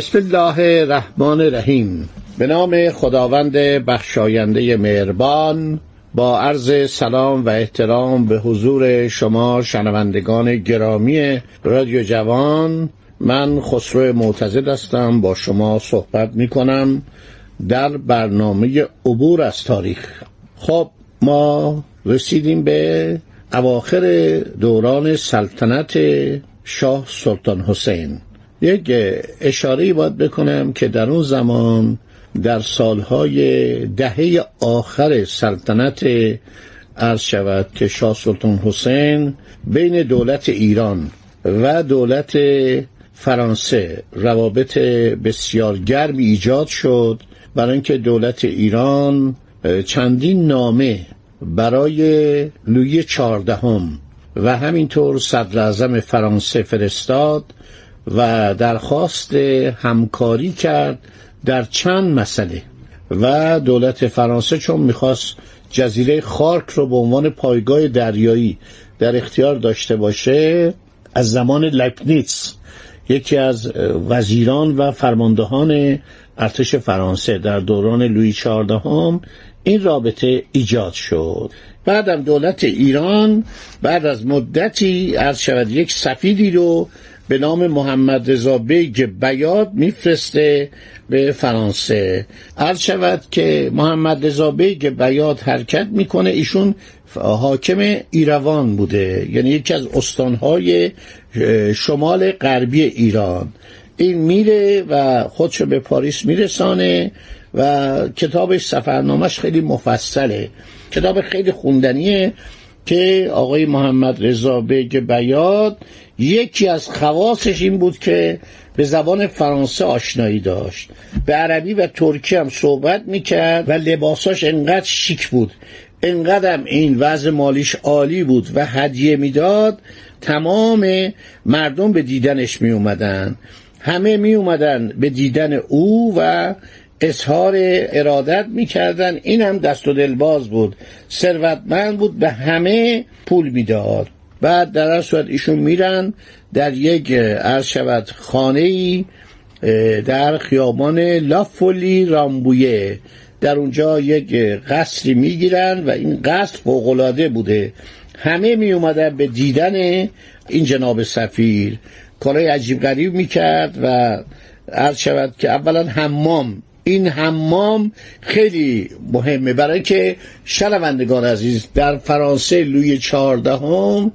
بسم الله الرحمن الرحیم به نام خداوند بخشاینده مهربان با عرض سلام و احترام به حضور شما شنوندگان گرامی رادیو جوان من خسرو معتزد هستم با شما صحبت می کنم در برنامه عبور از تاریخ خب ما رسیدیم به اواخر دوران سلطنت شاه سلطان حسین یک اشاره باید بکنم که در اون زمان در سالهای دهه آخر سلطنت عرض شود که شاه سلطان حسین بین دولت ایران و دولت فرانسه روابط بسیار گرمی ایجاد شد. برای اینکه دولت ایران چندین نامه برای لویی چهاردهم و همینطور صدر فرانسه فرستاد. و درخواست همکاری کرد در چند مسئله. و دولت فرانسه چون می‌خواست جزیره خارک رو به عنوان پایگاه دریایی در اختیار داشته باشه از زمان لپنیتس یکی از وزیران و فرماندهان ارتش فرانسه در دوران لویی چهاردهم این رابطه ایجاد شد. بعدم دولت ایران بعد از مدتی عرض شود یک سفیری رو به نام محمد رضا بیگ بیات میفرسته به فرانسه. عرض شود که محمد رضا بیگ بیات حرکت می‌کنه. ایشون حاکم ایروان بوده. یعنی یکی از استانهای شمال غربی ایران. این میره و خودشو به پاریس میرسانه و کتابش سفرنامهش خیلی مفصله. کتاب خیلی خوندنیه. که آقای محمد رضا بیگ بیاد یکی از خواصش این بود که به زبان فرانسه آشنایی داشت. به عربی و ترکی هم صحبت می‌کرد و لباساش انقدر شیک بود. انقدر این وضع مالیش عالی بود و هدیه می‌داد تمام مردم به دیدنش می همه می به دیدن او و اظهار ارادت می‌کردن. این هم دست و دلباز بود. ثروتمند بود به همه پول می‌داد. بعد در هر صورت ایشون میرن در یک عرض شود خانه ای در خیابان لافولی رامبویه. در اونجا یک قصری می‌گیرن و این قصر فوقالعاده بوده. همه می اومدن به دیدن این جناب سفیر. کارهای عجیب غریب می‌کرد و عرض شود که اولا حمام این حمام خیلی مهمه. برای که شنوندگان عزیز در فرانسه لوی چهاردهم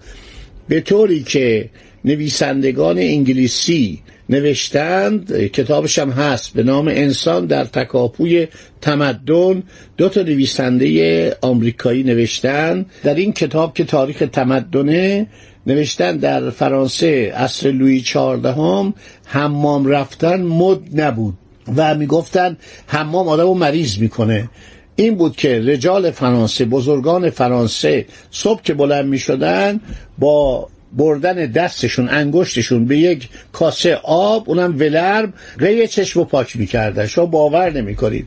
به طوری که نویسندگان انگلیسی نوشتند کتابش هم هست به نام انسان در تکاپوی تمدن. دو تا نویسنده آمریکایی نوشتن. در این کتاب که تاریخ تمدنه نوشتن در فرانسه اصر لوی چهاردهم حمام رفتن مد نبود. و می‌گفتن حمام آدم رو مریض می‌کنه. این بود که رجال فرانسه بزرگان فرانسه صبح که بلند می شدن با بردن دستشون انگشتشون به یک کاسه آب اونم ولرم قی چشم رو پاک می‌کردن. شما باور نمی‌کنید.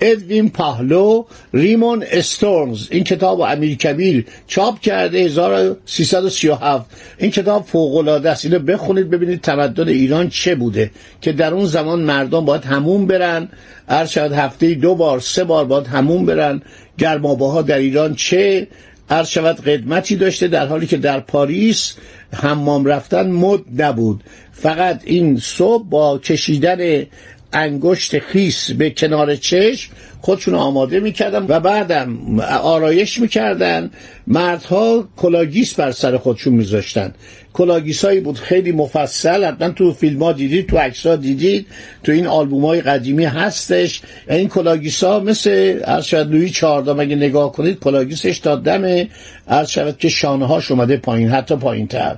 ادوین پاهلو ریمون استورنز. این کتاب امیر کبیر چاپ کرده 1337 این کتاب فوق العاده است. اینو بخونید ببینید تمدن ایران چه بوده. که در اون زمان مردم باید همون برن. هر شاید هفته دو بار سه بار باید همون برن. گرماباها در ایران چه؟ عرض شود قدمتی داشته در حالی که در پاریس حمام رفتن مد نبود. فقط این صبح با کشیدن انگشت خیس به کنار چشم خودشون آماده می‌کردن و بعدم آرایش می‌کردن. مردها کلاه‌گیس بر سر خودشون میذاشتن. کلاه‌گیس هایی بود خیلی مفصل. حتما تو فیلم ها دیدید تو عکس ها دیدید. تو این آلبوم های قدیمی هستش. این کلاه‌گیس ها مثل عرض شود لوی چهاردهم اگه نگاه کنید کلاه‌گیسش تا دم عرض شود که شانه هاش اومده پایین حتی پایین تر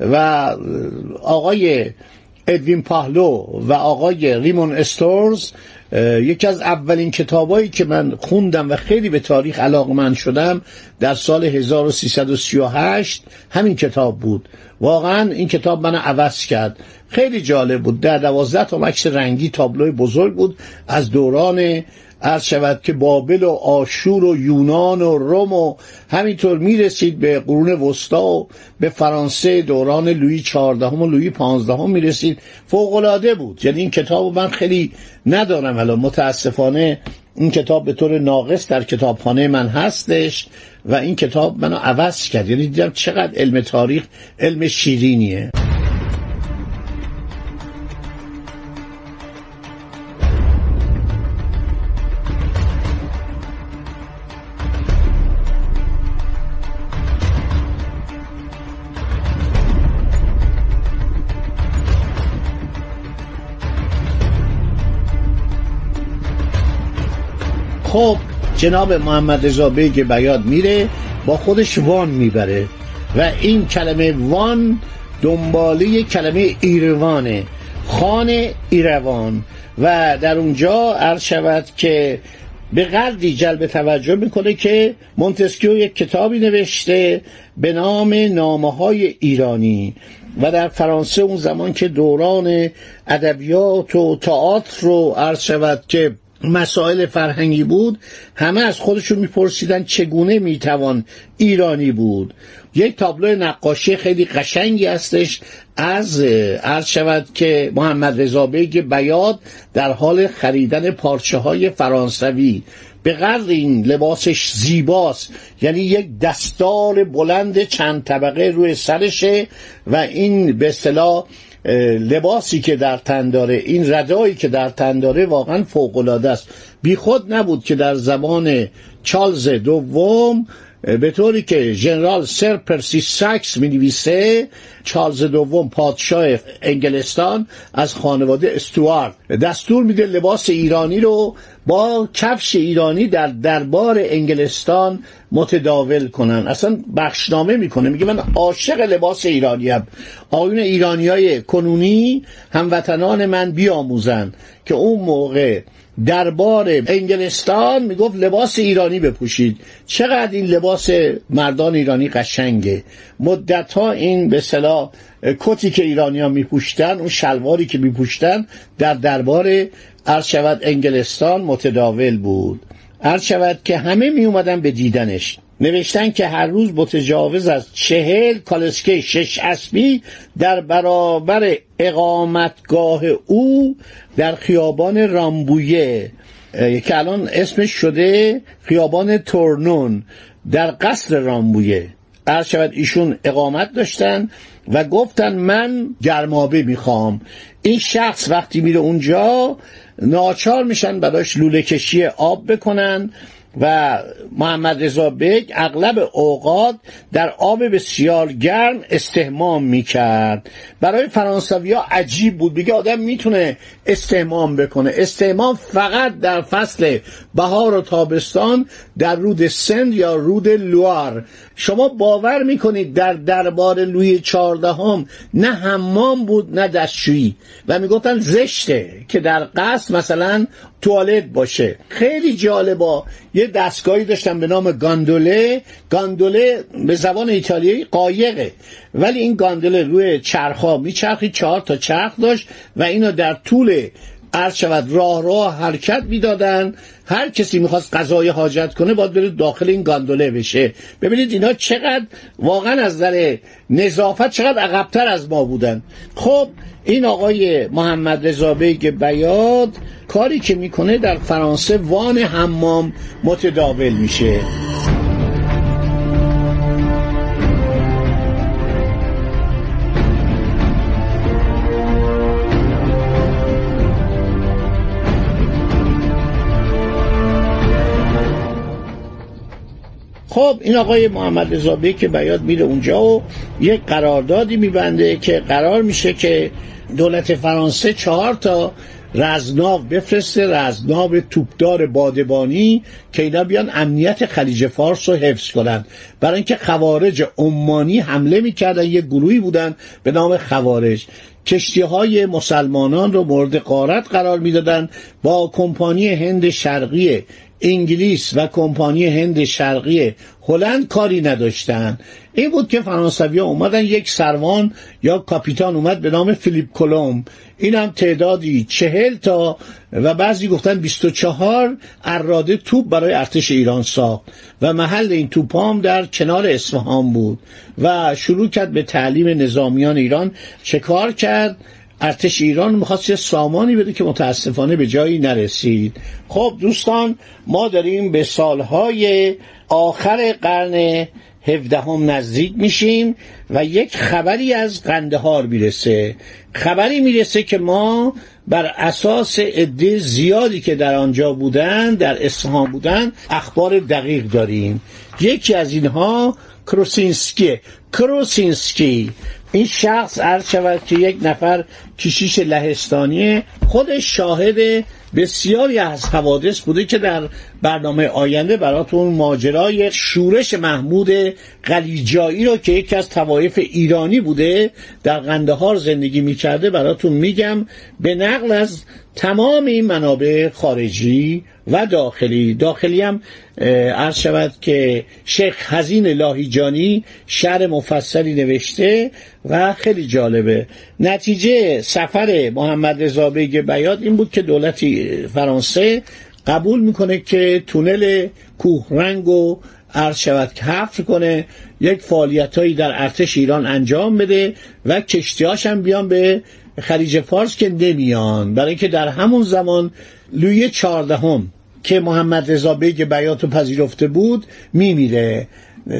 و آقای ادوین پاهلو و آقای ریمون استورز یکی از اولین کتابایی که من خوندم و خیلی به تاریخ علاقمند شدم در سال 1338 همین کتاب بود. واقعا این کتاب منو عوض کرد. خیلی جالب بود. در دوازده تا عکس رنگی تابلوی بزرگ بود. از دوران عرض شود که بابل و آشور و یونان و روم و همینطور می‌رسید به قرون وسطا و به فرانسه دوران لویی چهاردهم و لویی پانزدهم می‌رسید. فوقالعاده بود. یعنی این کتاب من خیلی ندارم. الان متاسفانه این کتاب به طور ناقص در کتابخانه من هستش و این کتاب منو عوض کرد. یعنی دیدم چقدر علم تاریخ علم شیرینیه. خب جناب محمد رضا بیگ بیات میره با خودش وان می‌بره و این کلمه وان دنباله کلمه ایروانه خان ایروان و در اونجا عرض شود که به قدری جلب توجه می‌کنه که مونتسکیو یک کتابی نوشته به نام نامه های ایرانی و در فرانسه اون زمان که دوران ادبیات و تئاتر رو عرض شود که مسائل فرهنگی بود همه از خودشون میپرسیدن چگونه می‌توان ایرانی بود. یک تابلو نقاشی خیلی قشنگی هستش. از عرض شود که محمد رضا بیگ بیاد در حال خریدن پارچه های فرانسوی. به قدر این لباسش زیباست. یعنی یک دستار بلند چند طبقه روی سرشه و این به اصطلاح لباسی که در تن داره این ردایی که در تن داره واقعا فوقالعاده است. بیخود نبود که در زمان چارلز دوم به طوری که ژنرال سر پرسی ساکس می نویسه چارلز دوم پادشاه انگلستان از خانواده استوارد دستور میده لباس ایرانی رو با کفش ایرانی در دربار انگلستان متداول کنن. اصلا بخشنامه می‌کنه. میگه من عاشق لباس ایرانی هم آیون ایرانی های کنونی هموطنان من بیاموزن که اون موقع دربار انگلستان می‌گفت لباس ایرانی بپوشید. چقدر این لباس مردان ایرانی قشنگه. مدت ها این به صلاح کتی که ایرانی ها میپوشتن اون شلواری که میپوشتن در دربار عرض انگلستان متداول بود. عرض شود که همه می اومدن به دیدنش. نوشتن که هر روز متجاوز از چهل کالسکه شش اسبی در برابر اقامتگاه او در خیابان رامبویه که الان اسمش شده خیابان تورنون در قصر رامبویه. عرض شود ایشون اقامت داشتن و گفتن من گرمابه می‌خوام. این شخص وقتی میره اونجا ناچار میشن براش لوله کشی آب بکنن. و محمد رضا بیگ اغلب اوقات در آب بسیار گرم استهمام می‌کرد. برای فرانسوی ها عجیب بود. بگه آدم می‌تونه استهمام بکنه. استهمام فقط در فصل بهار و تابستان در رود سند یا رود لوار. شما باور می‌کنید در دربار لوی چهاردهم نه حمام بود نه دستشویی. و می‌گفتن زشته که در قصد مثلا توالت باشه. خیلی جالبا یه دستگاهی داشتن به نام گاندوله. گاندوله به زبان ایتالیایی قایقه. ولی این گاندوله روی چرخا میچرخی چهار تا چرخ داشت و اینو در طول عرض شود راه راه حرکت می‌دادن. هر کسی می‌خواست غذای حاجت کنه باید بره داخل این گاندوله بشه. ببینید اینا چقدر واقعا از نظر نظافت چقدر عقبتر از ما بودن. خب این آقای محمد رضا بیگ بیاد کاری که می‌کنه در فرانسه وان حمام متداول میشه. خب این آقای محمد رضا که بیاد میره اونجا و یک قراردادی میبنده که قرار میشه که دولت فرانسه چهار تا رزناو بفرسته رزناو توپدار بادبانی که اینا بیان امنیت خلیج فارس رو حفظ کنند برای اینکه خوارج عمانی حمله می‌کردن یه گروهی بودن به نام خوارج. کشتی های مسلمانان رو مورد قارت قرار می‌دادند با کمپانی هند شرقی انگلیس و کمپانی هند شرقی هلند کاری نداشتن. این بود که فرانسوی اومدن یک سروان یا کاپیتان اومد به نام فیلیپ کلوم این هم تعدادی چهل تا و بعضی گفتن 24 اراده توپ برای ارتش ایران ساخت و محل این توپ هم در کنار اصفهان بود و شروع کرد به تعلیم نظامیان ایران. چه کار کرد؟ ارتش ایران می‌خواست یه سامانی بده که متاسفانه به جایی نرسید. خب دوستان ما داریم به سالهای آخر قرن هفدهم نزدیک میشیم و یک خبری از قندهار می‌رسه. خبری می‌رسه که ما بر اساس عده زیادی که در آنجا بودن در اصفهان بودن اخبار دقیق داریم. یکی از اینها کروسینسکی. کروسینسکی. این شخص عرض شود که یک نفر کشیش لهستانی خودش شاهد بسیاری از حوادث بوده که در برنامه آینده براتون ماجرای شورش محمود قلیجایی رو که یکی از توایف ایرانی بوده در قندهار زندگی می‌کرده براتون میگم. به نقل از تمام این منابع خارجی و داخلی داخلی هم عرض شود که شیخ حزین لاهیجانی شعر مفصلی نوشته و خیلی جالبه. نتیجه سفر محمد رضا بیگ بیات این بود که دولت فرانسه قبول می‌کنه که تونل کوهرنگ و عرض شود حفر کنه یک فعالیتهایی در ارتش ایران انجام بده و کشتیاش هم بیان به خلیج فارس که نمیان. برای اینکه در همون زمان لوی چهاردهم که محمد رضا بیگ بیات پذیرفته بود میمیره.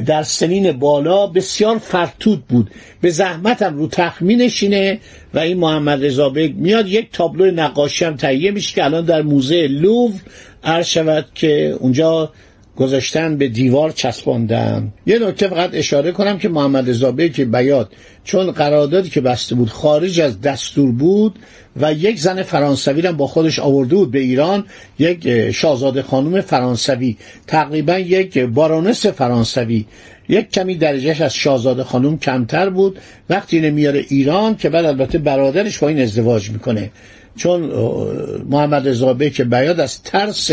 در سنین بالا بسیار فرتود بود. به زحمت هم رو تخت نشینه و این محمد رضا میاد یک تابلو نقاشی هم تهیه میشه که الان در موزه لوو عرض شود که اونجا گذاشتن به دیوار چسباندن. یه نکته فقط اشاره کنم که محمد رضا که بیاد چون قراردادی که بسته بود خارج از دستور بود و یک زن فرانسوی هم با خودش آورده بود به ایران یک شاهزاده خانم فرانسوی. تقریبا یک بارونس فرانسوی. یک کمی درجهش از شاهزاده خانم کمتر بود. وقتی نمیاره ایران که بعد البته برادرش با این ازدواج می‌کنه. چون محمد رضا که بیاد از ترس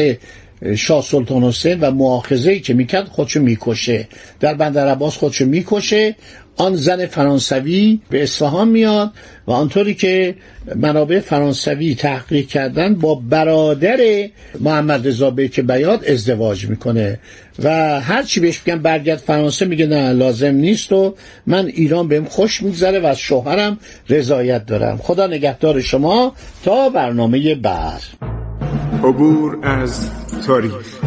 شاه سلطان حسین و معاخذه که می‌کرد خودشو می‌کشه. در بندر عباس خودشو می‌کشه. آن زن فرانسوی به اصفهان میاد و آنطوری که منابع فرانسوی تحقیق کردن با برادر محمد رضا که بیاد ازدواج می‌کنه. و هرچی بهش میگن برگرد فرانسه میگه نه لازم نیست و من ایران بهم خوش میگذره و از شوهرم رضایت دارم. خدا نگهدار شما. تا برنامه بعد. عبور از تاریخ.